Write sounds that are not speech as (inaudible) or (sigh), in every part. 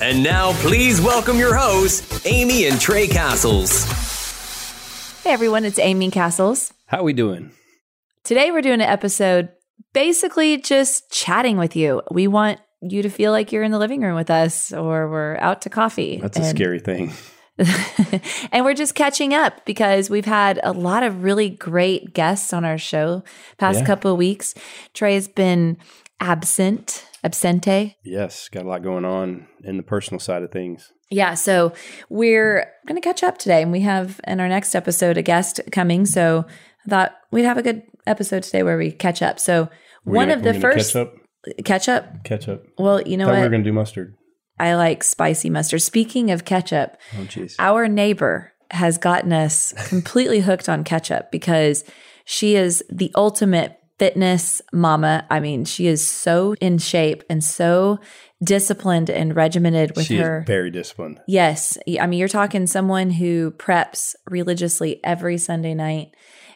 And now, please welcome your hosts, Amy and Trey Cassels. Hey everyone, it's Amy Cassels. How are we doing? Today we're doing an episode basically just chatting with you. We want you to feel like you're in the living room with us or we're out to coffee. That's a scary thing. (laughs) and we're just catching up because we've had a lot of really great guests on our show past Yeah. couple of weeks. Trey has been absent, absente. Yes, got a lot going on in the personal side of things. Yeah, so we're going to catch up today, and we have in our next episode a guest coming. So I thought we'd have a good episode today where we catch up. So We're one gonna- of the first catch up. catch up. Ketchup. Well, you know Thought we what? were gonna do mustard. I like spicy mustard. Speaking of ketchup, Oh, our neighbor has gotten us completely hooked on ketchup because she is the ultimate fitness mama. I mean, she is so in shape and so disciplined and regimented with She her. very disciplined. Yes. I mean, you're talking someone who preps religiously every Sunday night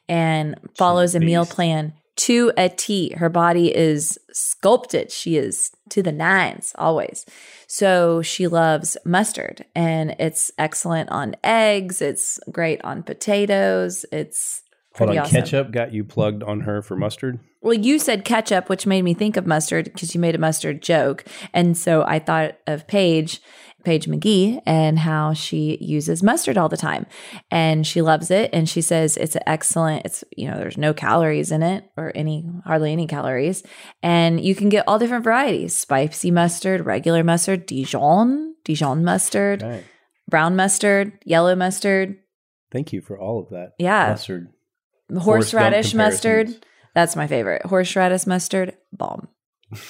and follows a meal plan to a T. Her body is sculpted. She is to the nines always. So she loves mustard and it's excellent on eggs. It's great on potatoes. It's Hold on, awesome. ketchup got you plugged on her for mustard. Well, you said ketchup, which made me think of mustard because you made a mustard joke. And so I thought of Paige, Paige McGee, and how she uses mustard all the time. And she loves it. And she says it's an excellent. It's, you know, there's no calories in it or any, hardly any calories. And you can get all different varieties spicy mustard, regular mustard, Dijon, Dijon mustard, Okay. brown mustard, yellow mustard, Thank you for all of that. Yeah. Mustard. Horseradish mustard. That's my favorite. Horseradish mustard, bomb.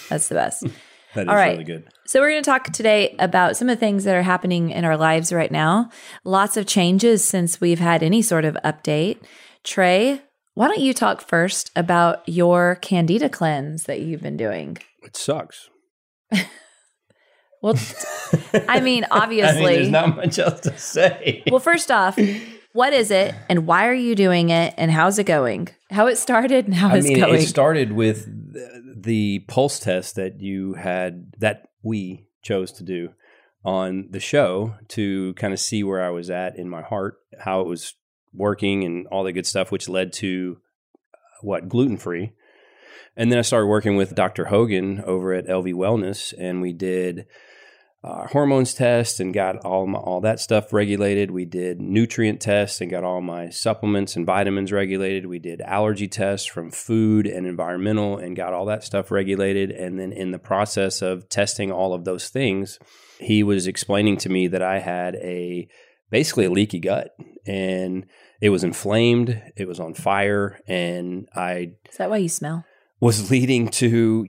That's the best. (laughs) That is All right. really good. So, we're going to talk today about some of the things that are happening in our lives right now. Lots of changes since we've had any sort of update. Trey, why don't you talk first about your candida cleanse that you've been doing? It sucks. (laughs) Well, I mean, (laughs) obviously. there's not much else to say. well, first off, what is it and why are you doing it and how's it going? How it started and how I it's mean, going. it started with the, pulse test that you had that we chose to do. on the show to kind of see where I was at in my heart, how it was working, and all the good stuff, which led to uh, what gluten free. And then I started working with Dr. Hogan over at LV Wellness, and we did uh, hormones test and got all my, all that stuff regulated. We did nutrient tests and got all my supplements and vitamins regulated. We did allergy tests from food and environmental and got all that stuff regulated. And then in the process of testing all of those things, he was explaining to me that I had a basically a leaky gut and it was inflamed, it was on fire, and I Is that why you smell? was (laughs) leading to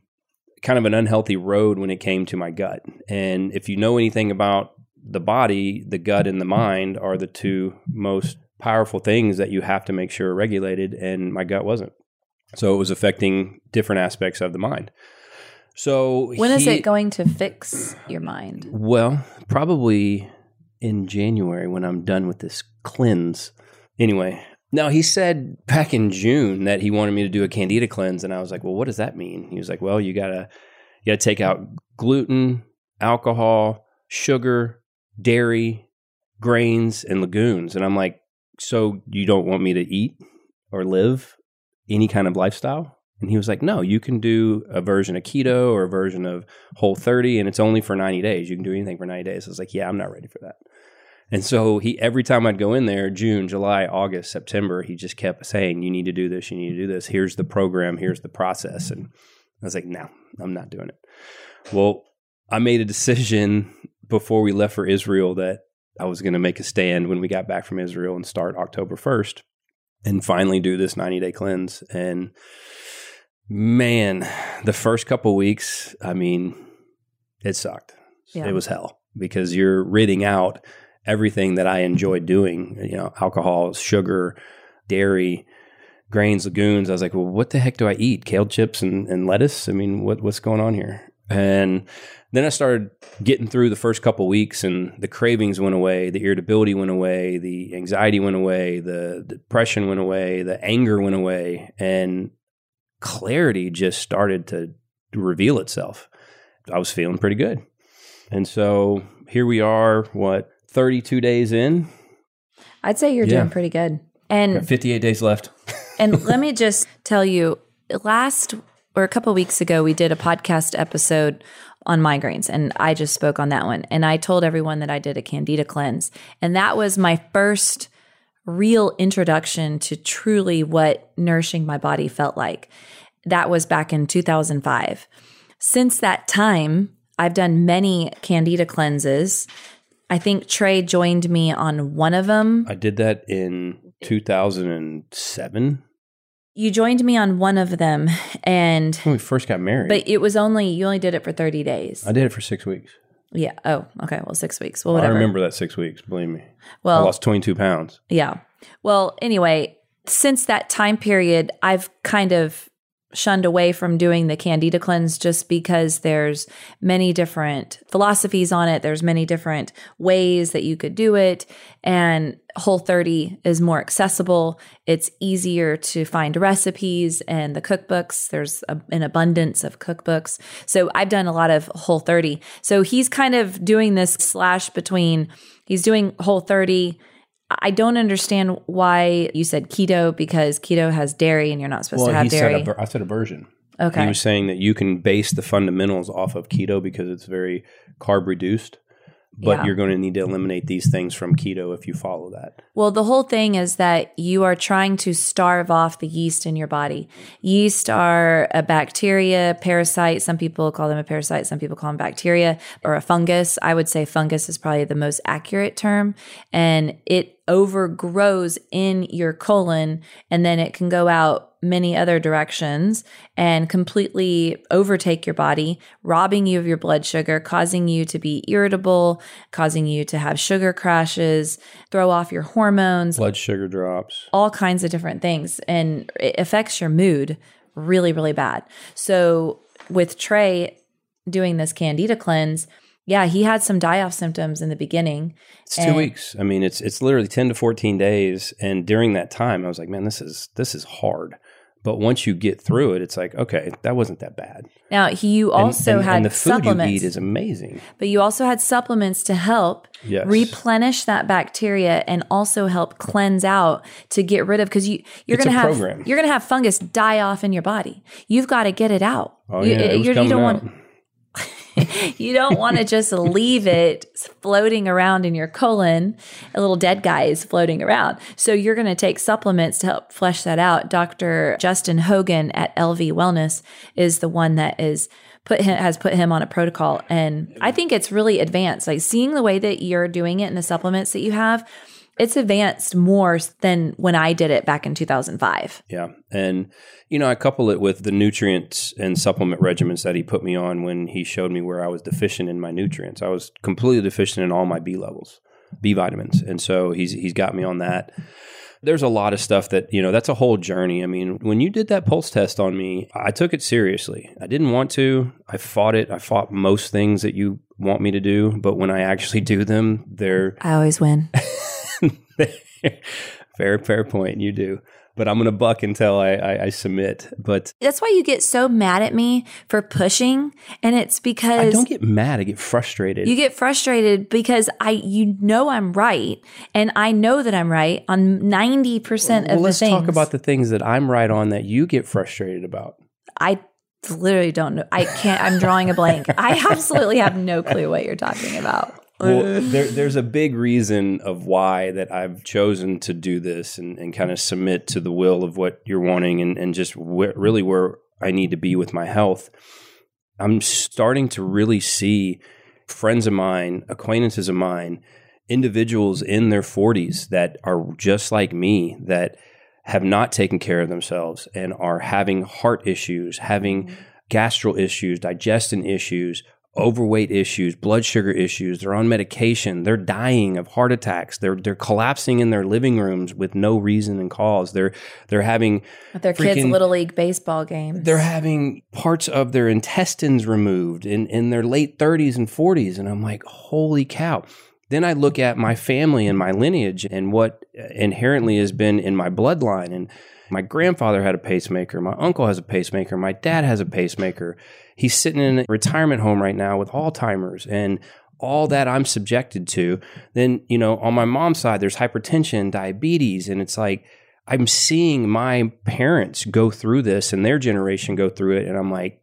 kind of an unhealthy road when it came to my gut. And if you know anything about the body, the gut and the mind are the two most powerful things that you have to make sure are regulated. And my gut wasn't. So it was affecting different aspects of the mind. So When is he- it going to fix your mind? Well, probably in January when I'm done with this cleanse. Anyway, now he said back in June that he wanted me to do a candida cleanse, and I was like, "Well, what does that mean?" He was like, "Well, you gotta you gotta take out gluten, alcohol, sugar, dairy, grains, and legumes." And I'm like, "So you don't want me to eat or live any kind of lifestyle?" And he was like, "No, you can do a version of keto or a version of Whole 30, and it's only for 90 days. You can do anything for 90 days." I was like, "Yeah, I'm not ready for that." And so he every time I'd go in there, June, July, August, September, he just kept saying, "You need to do this. You need to do this. Here's the program. Here's the process." And I was like, "No, I'm not doing it." Well, I made a decision before we left for Israel that I was going to make a stand when we got back from Israel and start October 1st and finally do this 90 day cleanse. And man, the first couple weeks, I mean, it sucked. Yeah. It was hell because you're ridding out everything that I enjoyed doing, you know, alcohol, sugar, dairy, grains, legumes. I was like, well, what the heck do I eat? Kale chips and, and lettuce? I mean, what, what's going on here? And then I started getting through the first couple weeks and the cravings went away, the irritability went away, the anxiety went away, the depression went away, the anger went away, and clarity just started to reveal itself. I was feeling pretty good. And so here we are, what, 32 days in? I'd say you're Yeah. doing pretty good. And 58 days left. (laughs) and let me (laughs) just tell you, last or a couple weeks ago, we did a podcast episode on migraines, and I just spoke on that one. And I told everyone that I did a candida cleanse, and that was my first real introduction to truly what nourishing my body felt like. That was back in 2005. Since that time, I've done many candida cleanses. I think Trey joined me on one of them. I did that in 2007 You joined me on one of them, and when we first got married. but it was only you only did it for 30 days. I did it for six weeks. Yeah. Oh, okay. Well, six weeks. Well, whatever. I remember that six weeks, believe me. Well, I lost 22 pounds. yeah. Well, anyway, since that time period, I've kind of shunned away from doing the candida cleanse just because there's many different philosophies on it. There's many different ways that you could do it. And whole 30 is more accessible. It's easier to find recipes and the cookbooks. There's a, an abundance of cookbooks. So i've done a lot of whole 30 so he's kind of doing this slash between he's doing whole 30 I don't understand why you said keto because keto has dairy and you're not supposed to have dairy. said a, ver- I said a version. okay. He was saying that you can base the fundamentals off of keto because it's very carb reduced, but Yeah. you're going to need to eliminate these things from keto if you follow that. Well, the whole thing is that you are trying to starve off the yeast in your body. Yeast are a bacteria, parasite. Some people call them a parasite, some people call them bacteria or a fungus. I would say fungus is probably the most accurate term. And it overgrows in your colon and then it can go out many other directions and completely overtake your body, robbing you of your blood sugar, causing you to be irritable, causing you to have sugar crashes, throw off your hormones, Blood sugar drops. all kinds of different things. And it affects your mood really, really bad. So with Trey doing this candida cleanse, yeah, he had some die off symptoms in the beginning. It's two weeks. I mean, it's it's literally ten to fourteen days, and during that time, I was like, man, this is this is hard. But once you get through it, it's like, okay, that wasn't that bad. Now, he, you also and, had and the food supplements, you eat is amazing. but you also had supplements to help Yes. replenish that bacteria and also help cleanse out to get rid of because you you're It's gonna have program. you're gonna have fungus die off in your body. You've got to get it out. Oh you, yeah, it was you're- you coming don't out. want (laughs) you don't want to just leave it floating around in your colon. A little dead guy is floating around. So you're going to take supplements to help flesh that out. Dr. Justin Hogan at LV Wellness is the one that is put him has put him on a protocol and I think it's really advanced. Like seeing the way that you're doing it and the supplements that you have, it's advanced more than when I did it back in 2005. Yeah. And, you know, I couple it with the nutrients and supplement regimens that he put me on when he showed me where I was deficient in my nutrients. I was completely deficient in all my B levels, B vitamins. And so he's he's got me on that. There's a lot of stuff that, you know, that's a whole journey. I mean, when you did that pulse test on me, I took it seriously. I didn't want to. I fought it. I fought most things that you want me to do, but when I actually (laughs) do them, they're I always win. (laughs) (laughs) fair, fair point. You do, but I'm going to buck until I, I, I submit. But That's why you get so mad at me for pushing and it's because I don't get mad. I get frustrated. You get frustrated because I you know I'm right and I know that I'm right on 90% well, of let's the things. talk about the things that I'm right on that you get frustrated about. I literally don't know. I can't I'm drawing a blank. I (laughs) absolutely have no clue what you're talking about. Well, uh. there, there's a big reason of why that I've chosen to do this and, and kind of submit to the will of what you're wanting and, and just really where I need to be with my health. I'm starting to really see friends of mine, acquaintances of mine, individuals in their 40s that are just like me that have not taken care of themselves and are having heart issues, having mm-hmm. gastral issues, digestion issues, overweight issues, blood sugar issues. They're on medication. They're dying of heart attacks. They're they're collapsing in their living rooms with no reason and cause. They're they're having their kids' little league baseball games. they're having parts of their intestines removed in, in their late 30s and 40s. And I'm like, holy cow. Then I look at my family and my lineage and what inherently has been in my bloodline. And my grandfather had a pacemaker. My uncle has a pacemaker. My dad has a pacemaker. He's sitting in a retirement home right now with Alzheimer's and all that I'm subjected to. Then, you know, on my mom's side, there's hypertension, diabetes. And it's like, I'm seeing my parents go through this and their generation go through it. And I'm like,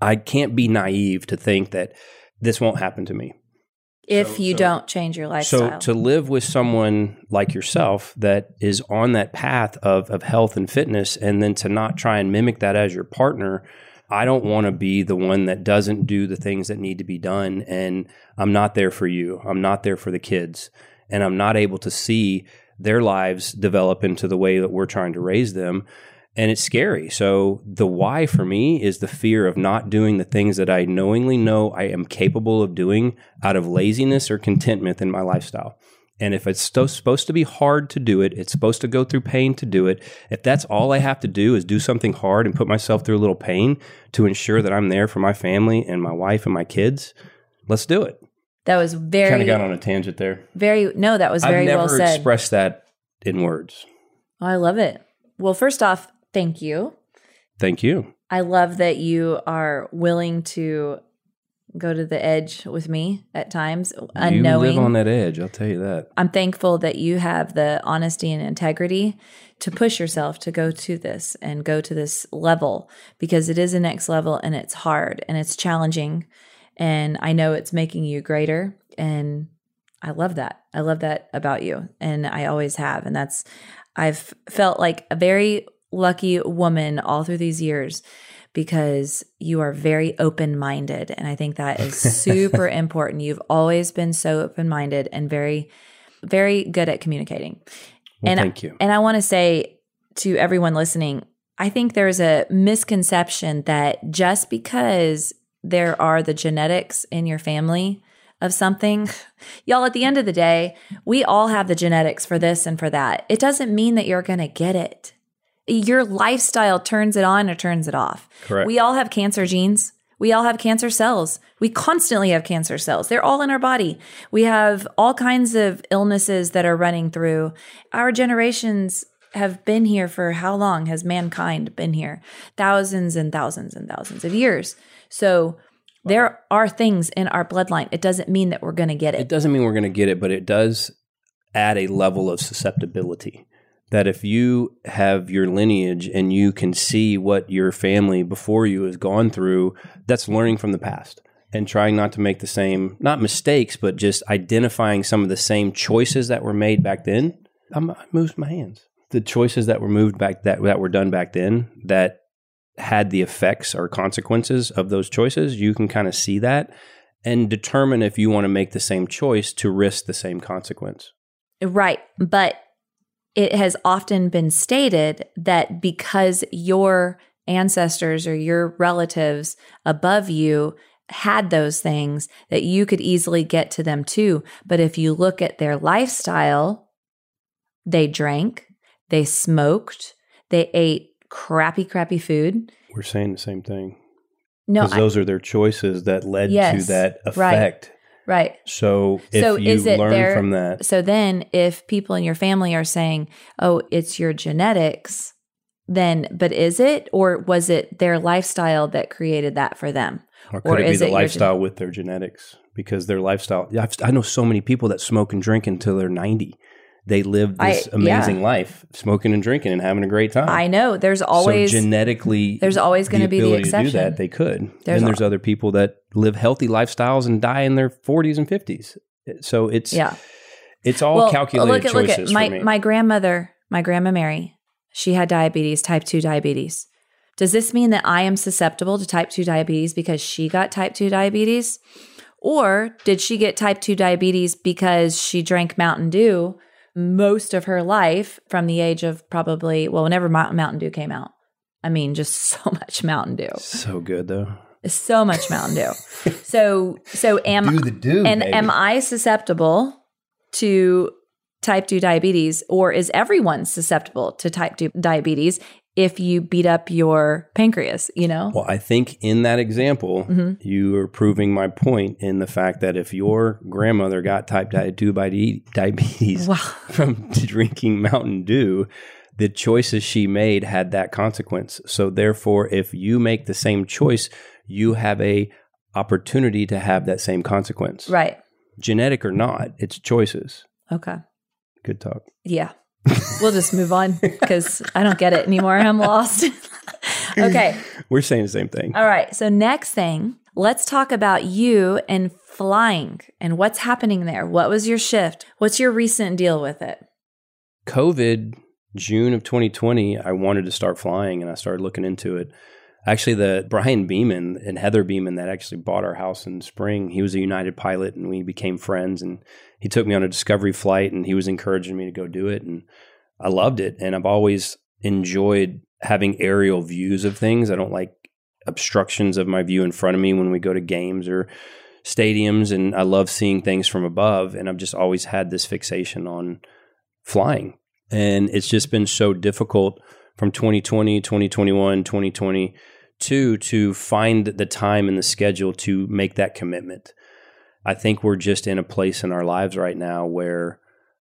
I can't be naive to think that this won't happen to me. If so- you so- don't change your lifestyle. So to live with someone like yourself that is on that path of, of health and fitness, and then to not try and mimic that as your partner, I don't want to be the one that doesn't do the things that need to be done. And I'm not there for you. I'm not there for the kids. And I'm not able to see their lives develop into the way that we're trying to raise them. And it's scary. So the why for me is the fear of not doing the things that I knowingly know I am capable of doing out of laziness or contentment in my lifestyle. And if it's supposed to be hard to do it, it's supposed to go through pain to do it. If that's all I have to do is do something hard and put myself through a little pain to ensure that I'm there for my family and my wife and my kids, let's do it. that was very Kind of got on a tangent there. very no, that was very I've never well said. expressed that in words. Oh, I love it. Well, first off, thank you. Thank you. I love that you are willing to go to the edge with me at times, unknowing. You live on that edge, I'll tell you that. I'm thankful that you have the honesty and integrity to push yourself to go to this and go to this level because it is a next level and it's hard and it's challenging. And I know it's making you greater. And I love that. I love that about you. And I always have. And that's, I've felt like a very lucky woman all through these years because you are very open minded. And I think that is (laughs) super important. You've always been so open minded and very, very good at communicating. Well, and thank you. And I want to say to everyone listening, I think there's a misconception that just because there are the genetics in your family of something, (laughs) y'all, at the end of the day, we all have the genetics for this and for that. It doesn't mean that you're going to get it. Your lifestyle turns it on or turns it off. Correct. We all have cancer genes. We all have cancer cells. We constantly have cancer cells. They're all in our body. We have all kinds of illnesses that are running through. Our generations have been here for how long has mankind been here? Thousands and thousands and thousands of years. So there are things in our bloodline. It doesn't mean that we're going to get It it. doesn't mean we're going to get it, but it does add a level of susceptibility. That if you have your lineage and you can see what your family before you has gone through, that's learning from the past and trying not to make the same, not mistakes, but just identifying some of the same choices that were made back then. I'm, I moved my hands. The choices that were moved back that that were done back then that had the effects or consequences of those choices, you can kind of see that and determine if you want to make the same choice to risk the same consequence. Right. But it has often been stated that because your ancestors or your relatives above you had those things, that you could easily get to them too. But if you look at their lifestyle, they drank, they smoked, they ate crappy, crappy food. We're saying the same thing No, because I- those are their choices that led Yes, to that effect. right. So if So you is it learn their- from that, So then if people in your family are saying, "Oh, it's your genetics," then but is it or was it their lifestyle that created that for them? or could or it be the it your gen- lifestyle with their genetics? Because their lifestyle, I've, I know so many people that smoke and drink until they're ninety. They live this I- amazing yeah. life, smoking and drinking and having a great time. I know there's always so genetically there's always gonna be the ability to do exception. that they could There's then al- there's other people that live healthy lifestyles and die in their 40s and 50s so it's yeah. it's all well, calculated look at look at my my grandmother, my grandma Mary. She had diabetes, type 2 diabetes. Does this mean that I am susceptible to type 2 diabetes because she got type 2 diabetes? Or did she get type 2 diabetes because she drank Mountain Dew most of her life from the age of probably, well, whenever Mou- Mountain Dew came out? I mean, just (laughs) so much Mountain Dew. so good though So much Mountain Dew. (laughs) so, so am do the do and baby. am I susceptible to type 2 diabetes, or is everyone susceptible to type 2 diabetes if you beat up your pancreas? You know? well i think in that example Mhm. you are proving my point in the fact that if your grandmother got type 2 di- diabetes Wow. (laughs) from drinking Mountain Dew, the choices she made had that consequence. So therefore, if you make the same choice, you have a opportunity to have that same consequence. Right. Genetic or not, it's choices. Okay. Good talk. Yeah. We'll just move on because I don't get it anymore. I'm lost. (laughs) okay. We're saying the same thing. All right. So, next thing, let's talk about you and flying and what's happening there. What was your shift? What's your recent deal with it? COVID, June of 2020, I wanted to start flying and I started looking into it. Actually, the Brian Beeman and Heather Beeman that actually bought our house in spring, he was a United pilot and we became friends. And he took me on a discovery flight and he was encouraging me to go do it. And I loved it. And I've always enjoyed having aerial views of things. I don't like obstructions of my view in front of me when we go to games or stadiums. And I love seeing things from above. And I've just always had this fixation on flying. And it's just been so difficult from 2020, 2021, 2022 to find the time and the schedule to make that commitment. I think we're just in a place in our lives right now where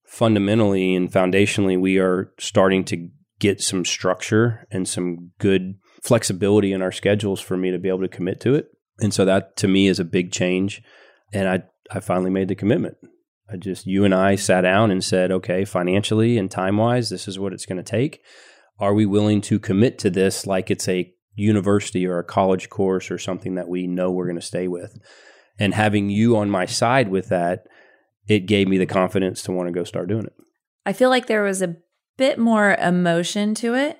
fundamentally and foundationally we are starting to get some structure and some good flexibility in our schedules for me to be able to commit to it. And so that to me is a big change. And I, I finally made the commitment. I just, you and I sat down and said, okay, financially and time wise, this is what it's going to take. Are we willing to commit to this like it's a university or a college course or something that we know we're going to stay with? And having you on my side with that, it gave me the confidence to want to go start doing it. I feel like there was a bit more emotion to it.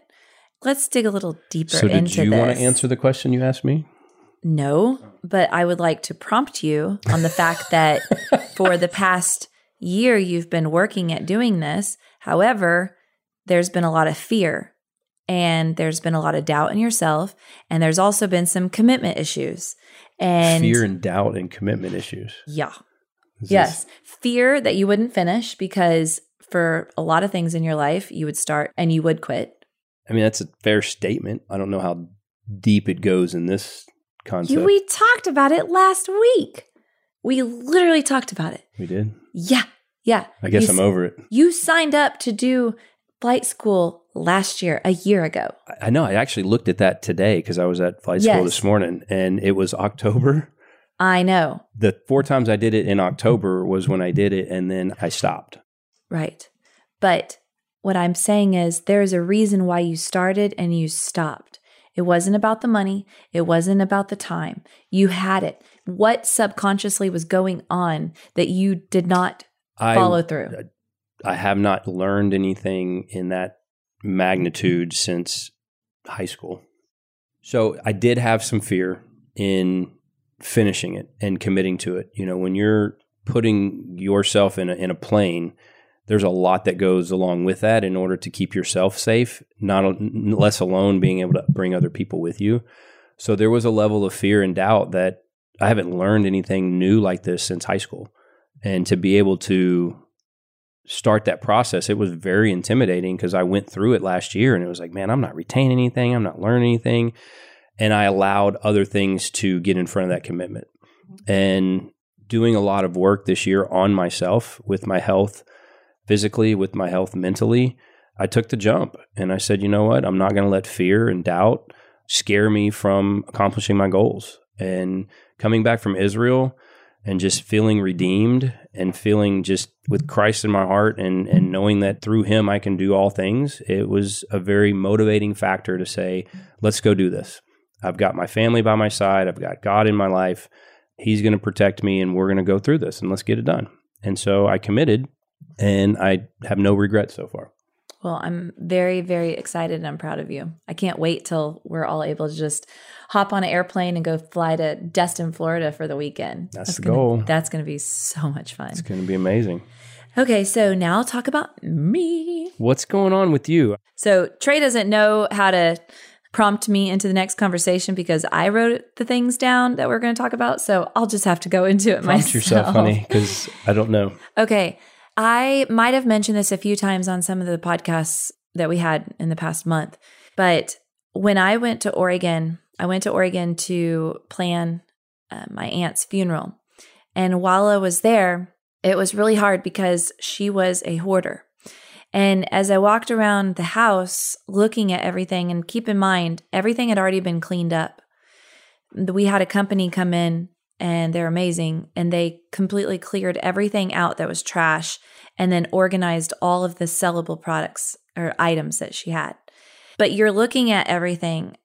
Let's dig a little deeper So, did into you this. want to answer the question you asked me? No, but I would like to prompt you on the fact that (laughs) for the past year you've been working at doing this. However, there's been a lot of fear and there's been a lot of doubt in yourself and there's also been some commitment issues. And Fear and doubt and commitment issues. yeah. Is Yes. this- Fear that you wouldn't finish because for a lot of things in your life, you would start and you would quit. I mean, that's a fair statement. I don't know how deep it goes in this concept. We talked about it last week. We literally talked about it. we did. Yeah. Yeah. I guess You I'm over it. You signed up to do flight school last year, a year ago. I- I know. I actually looked at that today because I was at flight school this morning, and it was October. I know. The four times I did it in October was when I did it, and then I stopped. Right. But what I'm saying is there is a reason why you started and you stopped. It wasn't about the money. It wasn't about the time. You had it. What subconsciously was going on that you did not I follow through? I have not learned anything in that magnitude mm-hmm. since high school. So I did have some fear in finishing it and committing to it. You know, when you're putting yourself in a, in a plane, there's a lot that goes along with that in order to keep yourself safe, not less alone being able to bring other people with you. So there was a level of fear and doubt that I haven't learned anything new like this since high school. And to be able to start that process, it was very intimidating because I went through it last year and it was like, man, I'm not retaining anything, I'm not learning anything. And I allowed other things to get in front of that commitment. Mm-hmm. And doing a lot of work this year on myself with my health physically, with my health mentally, I took the jump and I said, you know what? I'm not going to let fear and doubt scare me from accomplishing my goals. And coming back from Israel and just feeling redeemed and feeling just with Christ in my heart and, and knowing that through him I can do all things, it was a very motivating factor to say, let's go do this. I've got my family by my side, I've got God in my life. He's going to protect me and we're going to go through this and let's get it done. And so I committed and I have no regrets so far. Well, I'm very, very excited and I'm proud of you. I can't wait till we're all able to just hop on an airplane and go fly to Destin, Florida for the weekend. That's the gonna, goal. That's going to be so much fun. It's going to be amazing. Okay, so now I'll talk about me. What's going on with you? So Trey doesn't know how to prompt me into the next conversation because I wrote the things down that we're going to talk about. So I'll just have to go into it Prompt myself. yourself, honey, because I don't know. Okay. I might have mentioned this a few times on some of the podcasts that we had in the past month. But when I went to Oregon, I went to Oregon to plan uh, my aunt's funeral. And while I was there, it was really hard because she was a hoarder. And as I walked around the house looking at everything, and keep in mind, everything had already been cleaned up. We had a company come in and they're amazing. And they completely cleared everything out that was trash and then organized all of the sellable products or items that she had. But you're looking at everything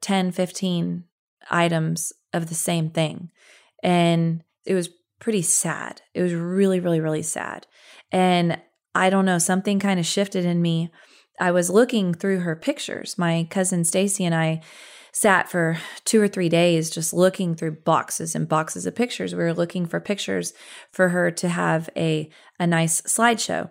10, 15 items of the same thing. And it was pretty sad. It was really, really, really sad. And I don't know, something kind of shifted in me. I was looking through her pictures. My cousin Stacy and I sat for two or three days just looking through boxes and boxes of pictures. We were looking for pictures for her to have a, a nice slideshow.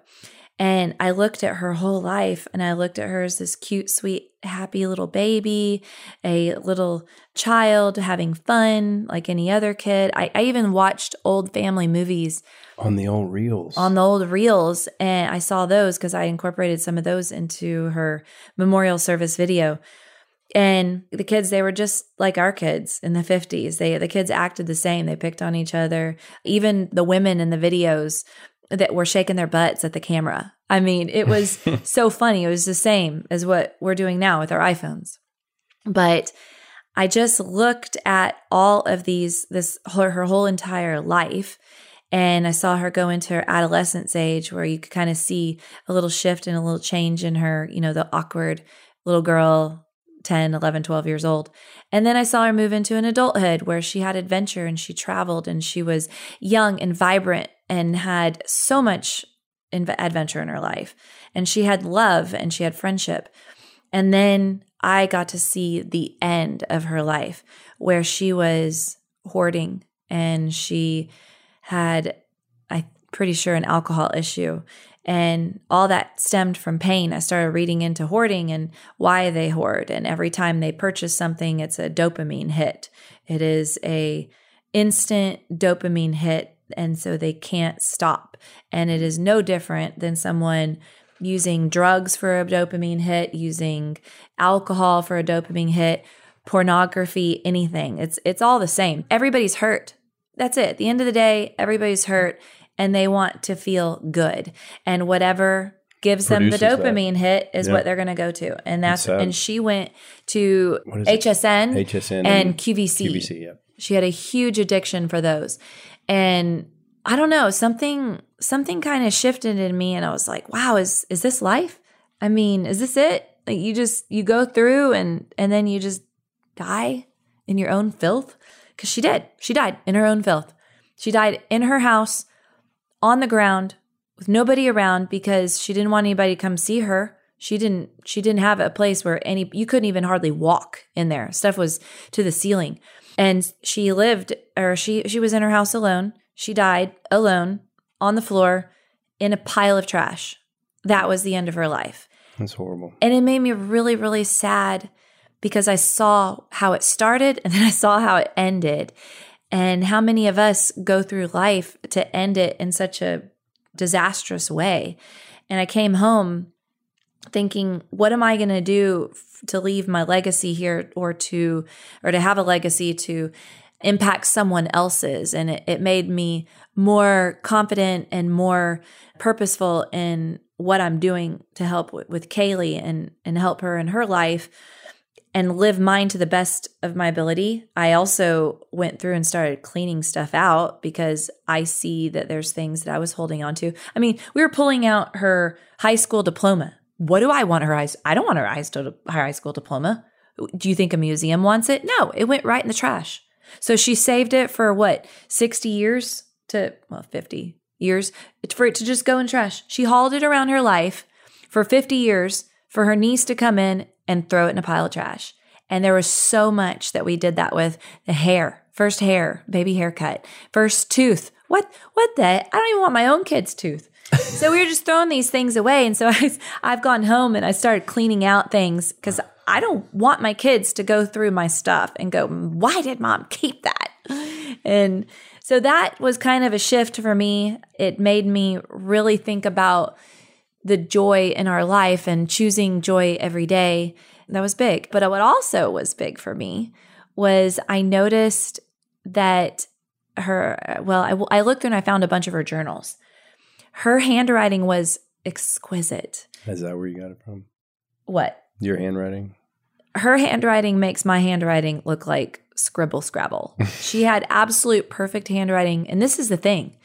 And I looked at her whole life and I looked at her as this cute, sweet, happy little baby, a little child having fun like any other kid. I, I even watched old family movies On the old reels. on the old reels and I saw those because I incorporated some of those into her memorial service video. And the kids, they were just like our kids in the 50s. They the kids acted the same. They picked on each other. Even the women in the videos that were shaking their butts at the camera. I mean, it was (laughs) so funny. It was the same as what we're doing now with our iPhones. But I just looked at all of these, this her, her whole entire life, and I saw her go into her adolescence age where you could kind of see a little shift and a little change in her, you know, the awkward little girl 10, 11, 12 years old. And then I saw her move into an adulthood where she had adventure and she traveled and she was young and vibrant and had so much adventure in her life. And she had love and she had friendship. And then I got to see the end of her life where she was hoarding and she had, I'm pretty sure, an alcohol issue. And all that stemmed from pain. I started reading into hoarding and why they hoard. And every time they purchase something, it's a dopamine hit. It is a instant dopamine hit. And so they can't stop. And it is no different than someone using drugs for a dopamine hit, using alcohol for a dopamine hit, pornography, anything. It's it's all the same. Everybody's hurt. That's it. At the end of the day, everybody's hurt and they want to feel good. And whatever gives them the Produces that. dopamine hit is Yeah. what they're going to go to. And that's sad. Uh, and she went to What is it? HSN, HSN and QVC. QVC, yeah. She had a huge addiction for those. And I don't know, something something kind of shifted in me and I was like, wow, is is this life? I mean, is this it? Like you just you go through and and then you just die in your own filth? Cuz she did. She died in her own filth. She died in her house on the ground with nobody around because she didn't want anybody to come see her. She didn't she didn't have a place where any you couldn't even hardly walk in there. Stuff was to the ceiling. And she lived or she she was in her house alone. She died alone on the floor in a pile of trash. That was the end of her life. That's horrible. And it made me really, really sad because I saw how it started and (laughs) then I saw how it ended. And how many of us go through life to end it in such a disastrous way. And I came home thinking, what am I going to do to leave my legacy here or to or to have a legacy to impact someone else's and it, it made me more confident and more purposeful in what I'm doing to help with, with Kaylee and and help her in her life and live mine to the best of my ability. I also went through and started cleaning stuff out because I see that there's things that I was holding on to. I mean, we were pulling out her high school diploma. What do I want her eyes? I don't want her eyes to her high school diploma. Do you think a museum wants it? No, it went right in the trash. So she saved it for what, 60 years to, well, 50 years for it to just go in trash. She hauled it around her life for 50 years for her niece to come in and throw it in a pile of trash. And there was so much that we did that with the hair, first hair, baby haircut, first tooth. What, what the? I don't even want my own kid's tooth. So we were just throwing these things away. And so I, I've gone home and I started cleaning out things because I don't want my kids to go through my stuff and go, why did mom keep that? And so that was kind of a shift for me. It made me really think about the joy in our life and choosing joy every day. That was big. But what also was big for me was I noticed that her, well, I, I looked and I found a bunch of her journals. Her handwriting was exquisite. Is that where you got it from? What? Your handwriting? her handwriting makes my handwriting look like scribble scrabble. (laughs) she had absolute perfect handwriting. And this is the thing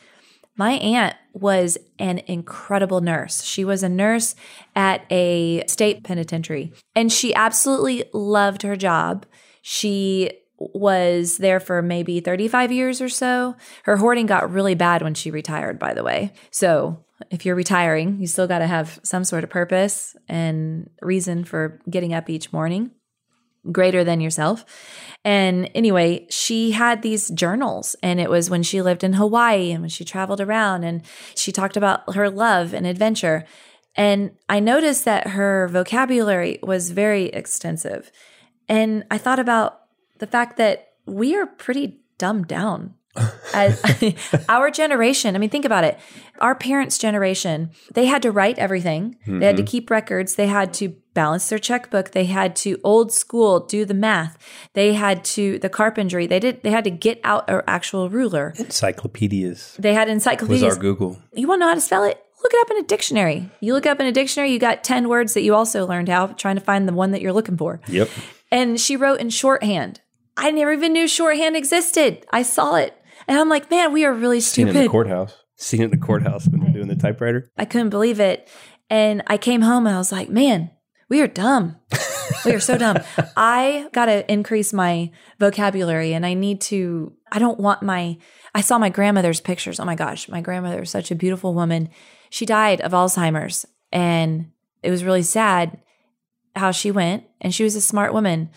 my aunt was an incredible nurse. She was a nurse at a state penitentiary and she absolutely loved her job. She was there for maybe 35 years or so. Her hoarding got really bad when she retired, by the way. So, if you're retiring, you still got to have some sort of purpose and reason for getting up each morning greater than yourself. And anyway, she had these journals, and it was when she lived in Hawaii and when she traveled around, and she talked about her love and adventure. And I noticed that her vocabulary was very extensive. And I thought about the fact that we are pretty dumbed down. As (laughs) our generation, I mean, think about it. Our parents' generation, they had to write everything. They had to mm-hmm. keep records. They had to balance their checkbook. They had to old school do the math. They had to the carpentry. They did. They had to get out an actual ruler. Encyclopedias They had was encyclopedias. our Google. you want to know how to spell it? Look it up in a dictionary. You look up in a dictionary, you got 10 words that you also learned how, trying to find the one that you're looking for. Yep. And she wrote in shorthand. I never even knew shorthand existed. I saw it. And I'm like, man, we are really stupid. Seen it in the courthouse. Seen it in the courthouse when they're doing the typewriter. I couldn't believe it. And I came home and I was like, man, we are dumb. we are so dumb. (laughs) I got to increase my vocabulary and I need to, I don't want my, I saw my grandmother's pictures. Oh my gosh, my grandmother is such a beautiful woman. She died of Alzheimer's and it was really sad how she went. And she was a smart woman,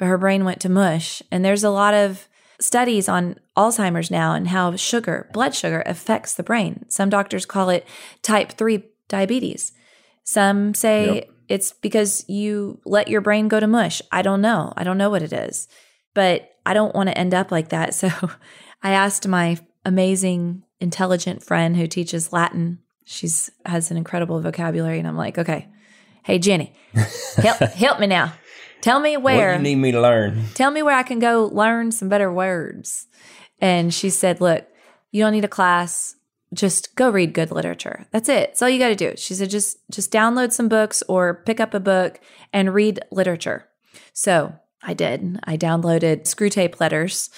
but her brain went to mush. And there's a lot of studies on Alzheimer's now and how sugar, blood sugar, affects the brain. Some doctors call it type 3 diabetes. Some say Yep. it's because you let your brain go to mush. I don't know. I don't know what it is, but I don't want to end up like that. (laughs) So I asked my amazing, intelligent friend who teaches Latin. She's has an incredible vocabulary, and I'm like, okay, hey Jenny, (laughs) help help me now. Tell me where What you need me to learn? tell me where I can go learn some better words. And she said, Look, you don't need a class. just go read good literature. That's it. That's all you got to do. She said, just, just download some books or pick up a book and read literature. So I did. I downloaded Screwtape Letters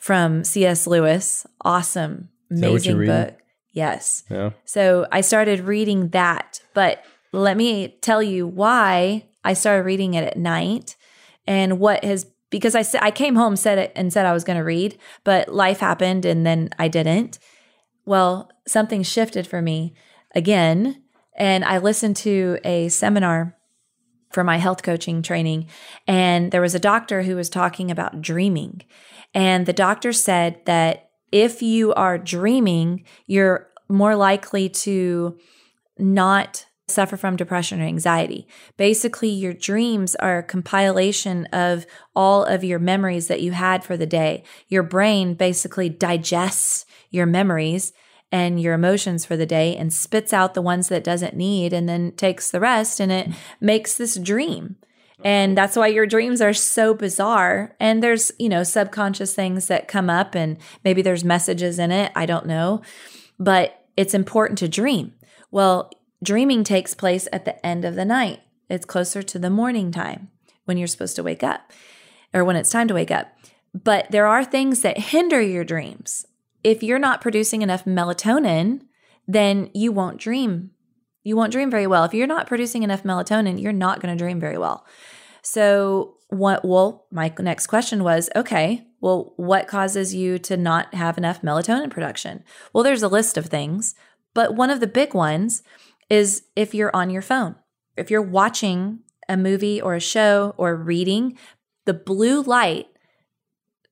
from C.S. Lewis. Awesome, that what you're amazing book. Yes. Yeah. So I started reading that. But let me tell you why I started reading it at night and what has because I said I came home said it and said I was going to read, but life happened and then I didn't. Well, something shifted for me again, and I listened to a seminar for my health coaching training, and there was a doctor who was talking about dreaming. And the doctor said that if you are dreaming, you're more likely to not suffer from depression or anxiety. Basically, your dreams are a compilation of all of your memories that you had for the day. Your brain basically digests your memories and your emotions for the day and spits out the ones that doesn't need and then takes the rest and it makes this dream. And that's why your dreams are so bizarre. And there's, you know, subconscious things that come up and maybe there's messages in it. I don't know. But it's important to dream. Well, dreaming takes place at the end of the night. It's closer to the morning time when you're supposed to wake up or when it's time to wake up. But there are things that hinder your dreams. If you're not producing enough melatonin, then you won't dream. You won't dream very well. If you're not producing enough melatonin, you're not going to dream very well. So, what, well, my next question was okay, well, what causes you to not have enough melatonin production? Well, there's a list of things, but one of the big ones is if you're on your phone. If you're watching a movie or a show or reading, the blue light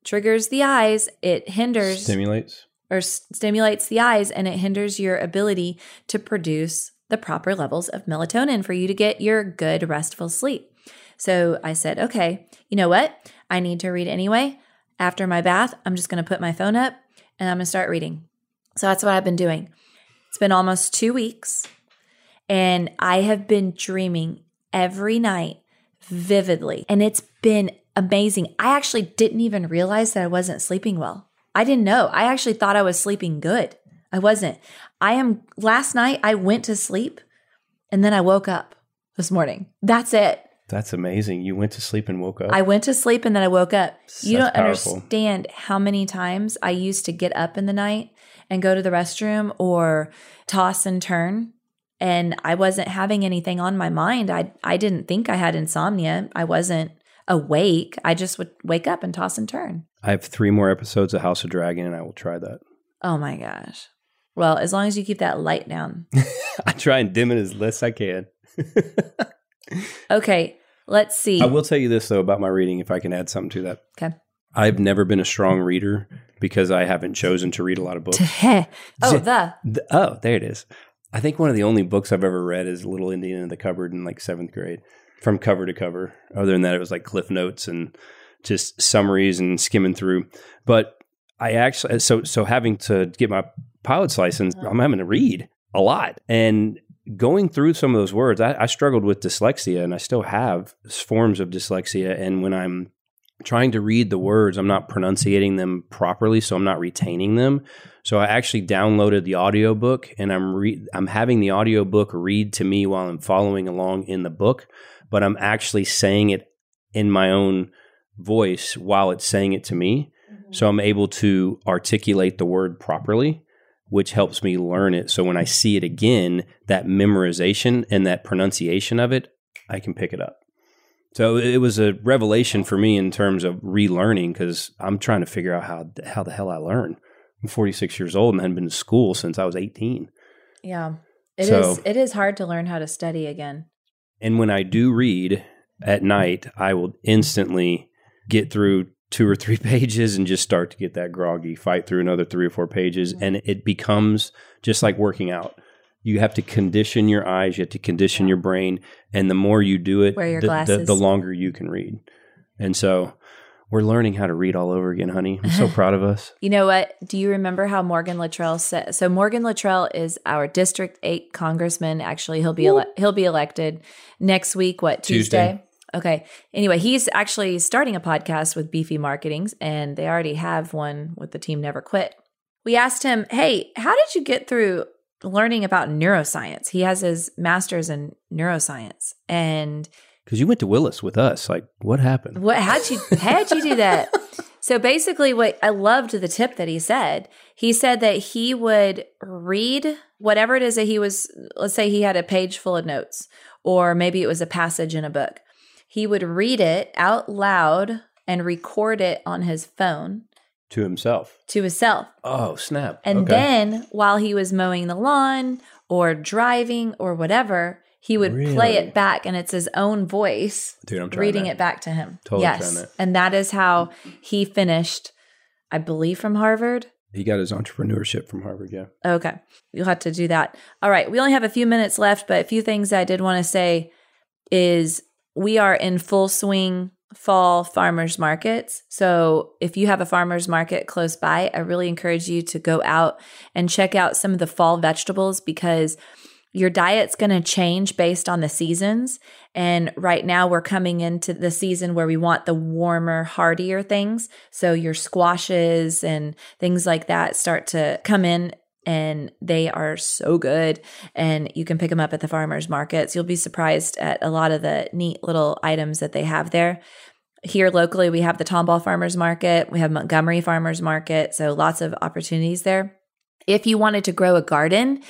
triggers the eyes, it hinders Stimulates. or s- stimulates the eyes and it hinders your ability to produce the proper levels of melatonin for you to get your good restful sleep. So I said, okay, you know what? I need to read anyway. After my bath, I'm just going to put my phone up and I'm going to start reading. So that's what I've been doing. It's been almost two weeks and I have been dreaming every night vividly. And it's been amazing. I actually didn't even realize that I wasn't sleeping well. I didn't know. I actually thought I was sleeping good. I wasn't. I am, last night I went to sleep and then I woke up this morning. That's it. That's amazing. You went to sleep and woke up. I went to sleep and then I woke up. you That's don't powerful. understand how many times I used to get up in the night and go to the restroom or toss and turn and I wasn't having anything on my mind. I I didn't think I had insomnia. I wasn't awake. I just would wake up and toss and turn. I have three more episodes of House of Dragon, and I will try that. Oh my gosh. Well, as long as you keep that light down. (laughs) I try and dim it as less I can. (laughs) Okay, let's see. I will tell you this though about my reading, if I can add something to that. Okay. I've never been a strong reader because I haven't chosen to read a lot of books. (laughs) oh, the The- oh, there it is. I think one of the only books I've ever read is Little Indian in the Cupboard in like seventh grade, from cover to cover. Other than that, it was like cliff notes and just summaries and skimming through. But I actually, so so having to get my pilot's license, uh-huh. I'm having to read a lot and going through some of those words. I, I struggled with dyslexia, and I still have forms of dyslexia. And when I'm trying to read the words, I'm not pronunciating them properly, so I'm not retaining them. So I actually downloaded the audiobook and I'm re- I'm having the audiobook read to me while I'm following along in the book, but I'm actually saying it in my own voice while it's saying it to me. So mm-hmm. I'm able to articulate the word properly, which helps me learn it. So when I see it again, that memorization and that pronunciation of it, I can pick it up. So it was a revelation for me in terms of relearning because I'm trying to figure out how how the hell I learn. I'm 46 years old and hadn't been to school since I was 18. Yeah. it is. So- it is hard to learn how to study again. And when I do read at mm-hmm. night, I will instantly get through two or three (laughs) pages and just start to get that groggy, fight through another three or four pages. Mm-hmm. And it becomes just like working out. You have to condition your eyes, you have to condition your brain. And the more you do it, Wear your the, the, glasses. the longer you can read. And so we're learning how to read all over again, honey. I'm so (laughs) proud of us. You know what? Do you remember how Morgan Luttrell said? So Morgan Luttrell is our District Eight congressman. Actually, he'll be ele- he'll be elected next week. What Tuesday. Tuesday? Okay. Anyway, he's actually starting a podcast with Beefy Marketings, and they already have one with the team Never Quit. we asked him, Hey, how did you get through learning about neuroscience? He has his master's in neuroscience. And Because you went to Willis with us. Like, what happened? what how'd you how'd you do that? (laughs) So basically what I loved the tip that he said. He said that he would read whatever it is that he was let's say he had a page full of notes or maybe it was a passage in a book. He would read it out loud and record it on his phone To himself. to himself. Oh, snap. And Okay. then while he was mowing the lawn or driving or whatever, he would play it back and it's his own voice Dude, reading that. it back to him. Totally yes. that. And that is how he finished, I believe, from Harvard. He got his entrepreneurship from Harvard, yeah. Okay. You'll have to do that. All right. We only have a few minutes left, but a few things I did want to say is we are in full swing fall farmers markets. So if you have a farmers market close by, I really encourage you to go out and check out some of the fall vegetables because your diet's going to change based on the seasons. And right now we're coming into the season where we want the warmer, hardier things. So your squashes and things like that start to come in and they are so good and you can pick them up at the farmers markets. You'll be surprised at a lot of the neat little items that they have there. Here locally, we have the Tomball Farmers Market, we have Montgomery Farmers Market, so lots of opportunities there. If you wanted to grow a garden,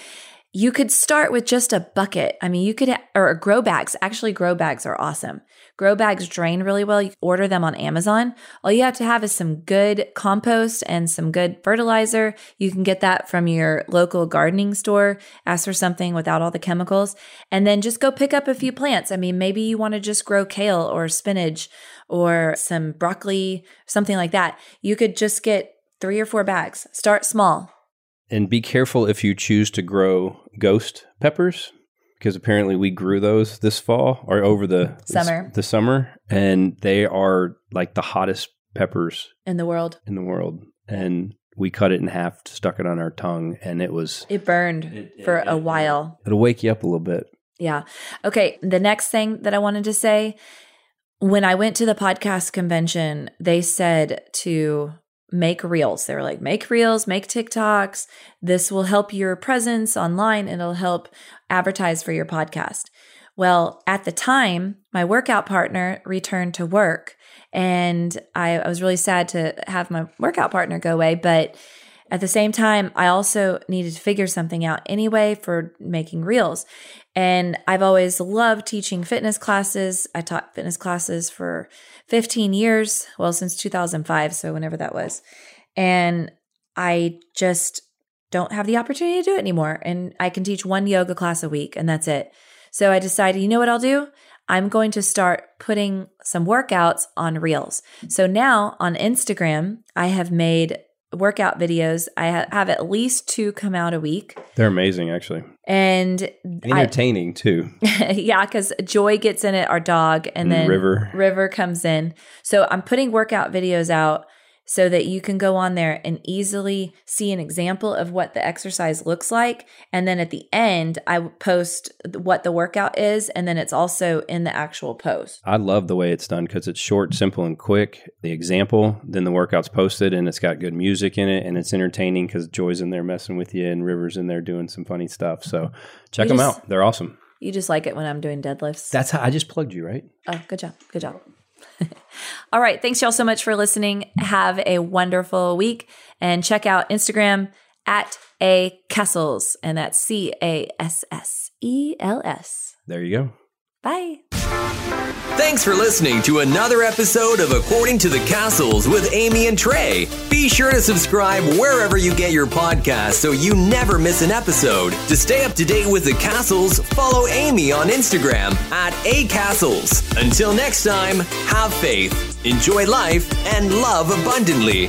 you could start with just a bucket. I mean, you could, or grow bags. Actually, grow bags are awesome. Grow bags drain really well. You order them on Amazon. All you have to have is some good compost and some good fertilizer. You can get that from your local gardening store. Ask for something without all the chemicals. And then just go pick up a few plants. I mean, maybe you want to just grow kale or spinach or some broccoli, something like that. You could just get three or four bags. Start small. And be careful if you choose to grow ghost peppers, because apparently we grew those this fall or over the Summer. The summer, and they are like the hottest peppers in the world. in the world. And we cut it in half, stuck it on our tongue, and it was It burned It- for it- a while. it'll wake you up a little bit. Yeah. Okay. The next thing that I wanted to say when I went to the podcast convention, they said to make reels. They were like, make reels, make TikToks. This will help your presence online and it'll help advertise for your podcast. Well, at the time, my workout partner returned to work and I, I was really sad to have my workout partner go away, but at the same time, I also needed to figure something out anyway for making reels. And I've always loved teaching fitness classes. I taught fitness classes for 15 years, well, since 2005, so whenever that was. And I just don't have the opportunity to do it anymore. And I can teach one yoga class a week, and that's it. So I decided, you know what I'll do? I'm going to start putting some workouts on reels. So now on Instagram, I have made workout videos. I have at least two come out a week. They're amazing, actually. And I, Entertaining too. (laughs) yeah, because Joy gets in it, our dog, and And then River. River comes in. So I'm putting workout videos out so that you can go on there and easily see an example of what the exercise looks like. And then at the end, I post what the workout is, and then it's also in the actual post. I love the way it's done because it's short, simple, and quick. The example, then the workout's posted, and it's got good music in it, and it's entertaining because Joy's in there messing with you, and River's in there doing some funny stuff. So check You them just- out; they're awesome. You just like it when I'm doing deadlifts. That's how I just plugged you, right? Oh, good job. Good job. (laughs) All right. Thanks, y'all, so much for listening. Have a wonderful week and check out Instagram at A Cassels, and that's C A S S E L S. There you go. Bye. Thanks for listening to another episode of According to the Cassels with Amy and Trey. Be sure to subscribe wherever you get your podcast so you never miss an episode. To stay up to date with the Cassels, follow Amy on Instagram at acassels. Until next time, have faith, enjoy life, and love abundantly.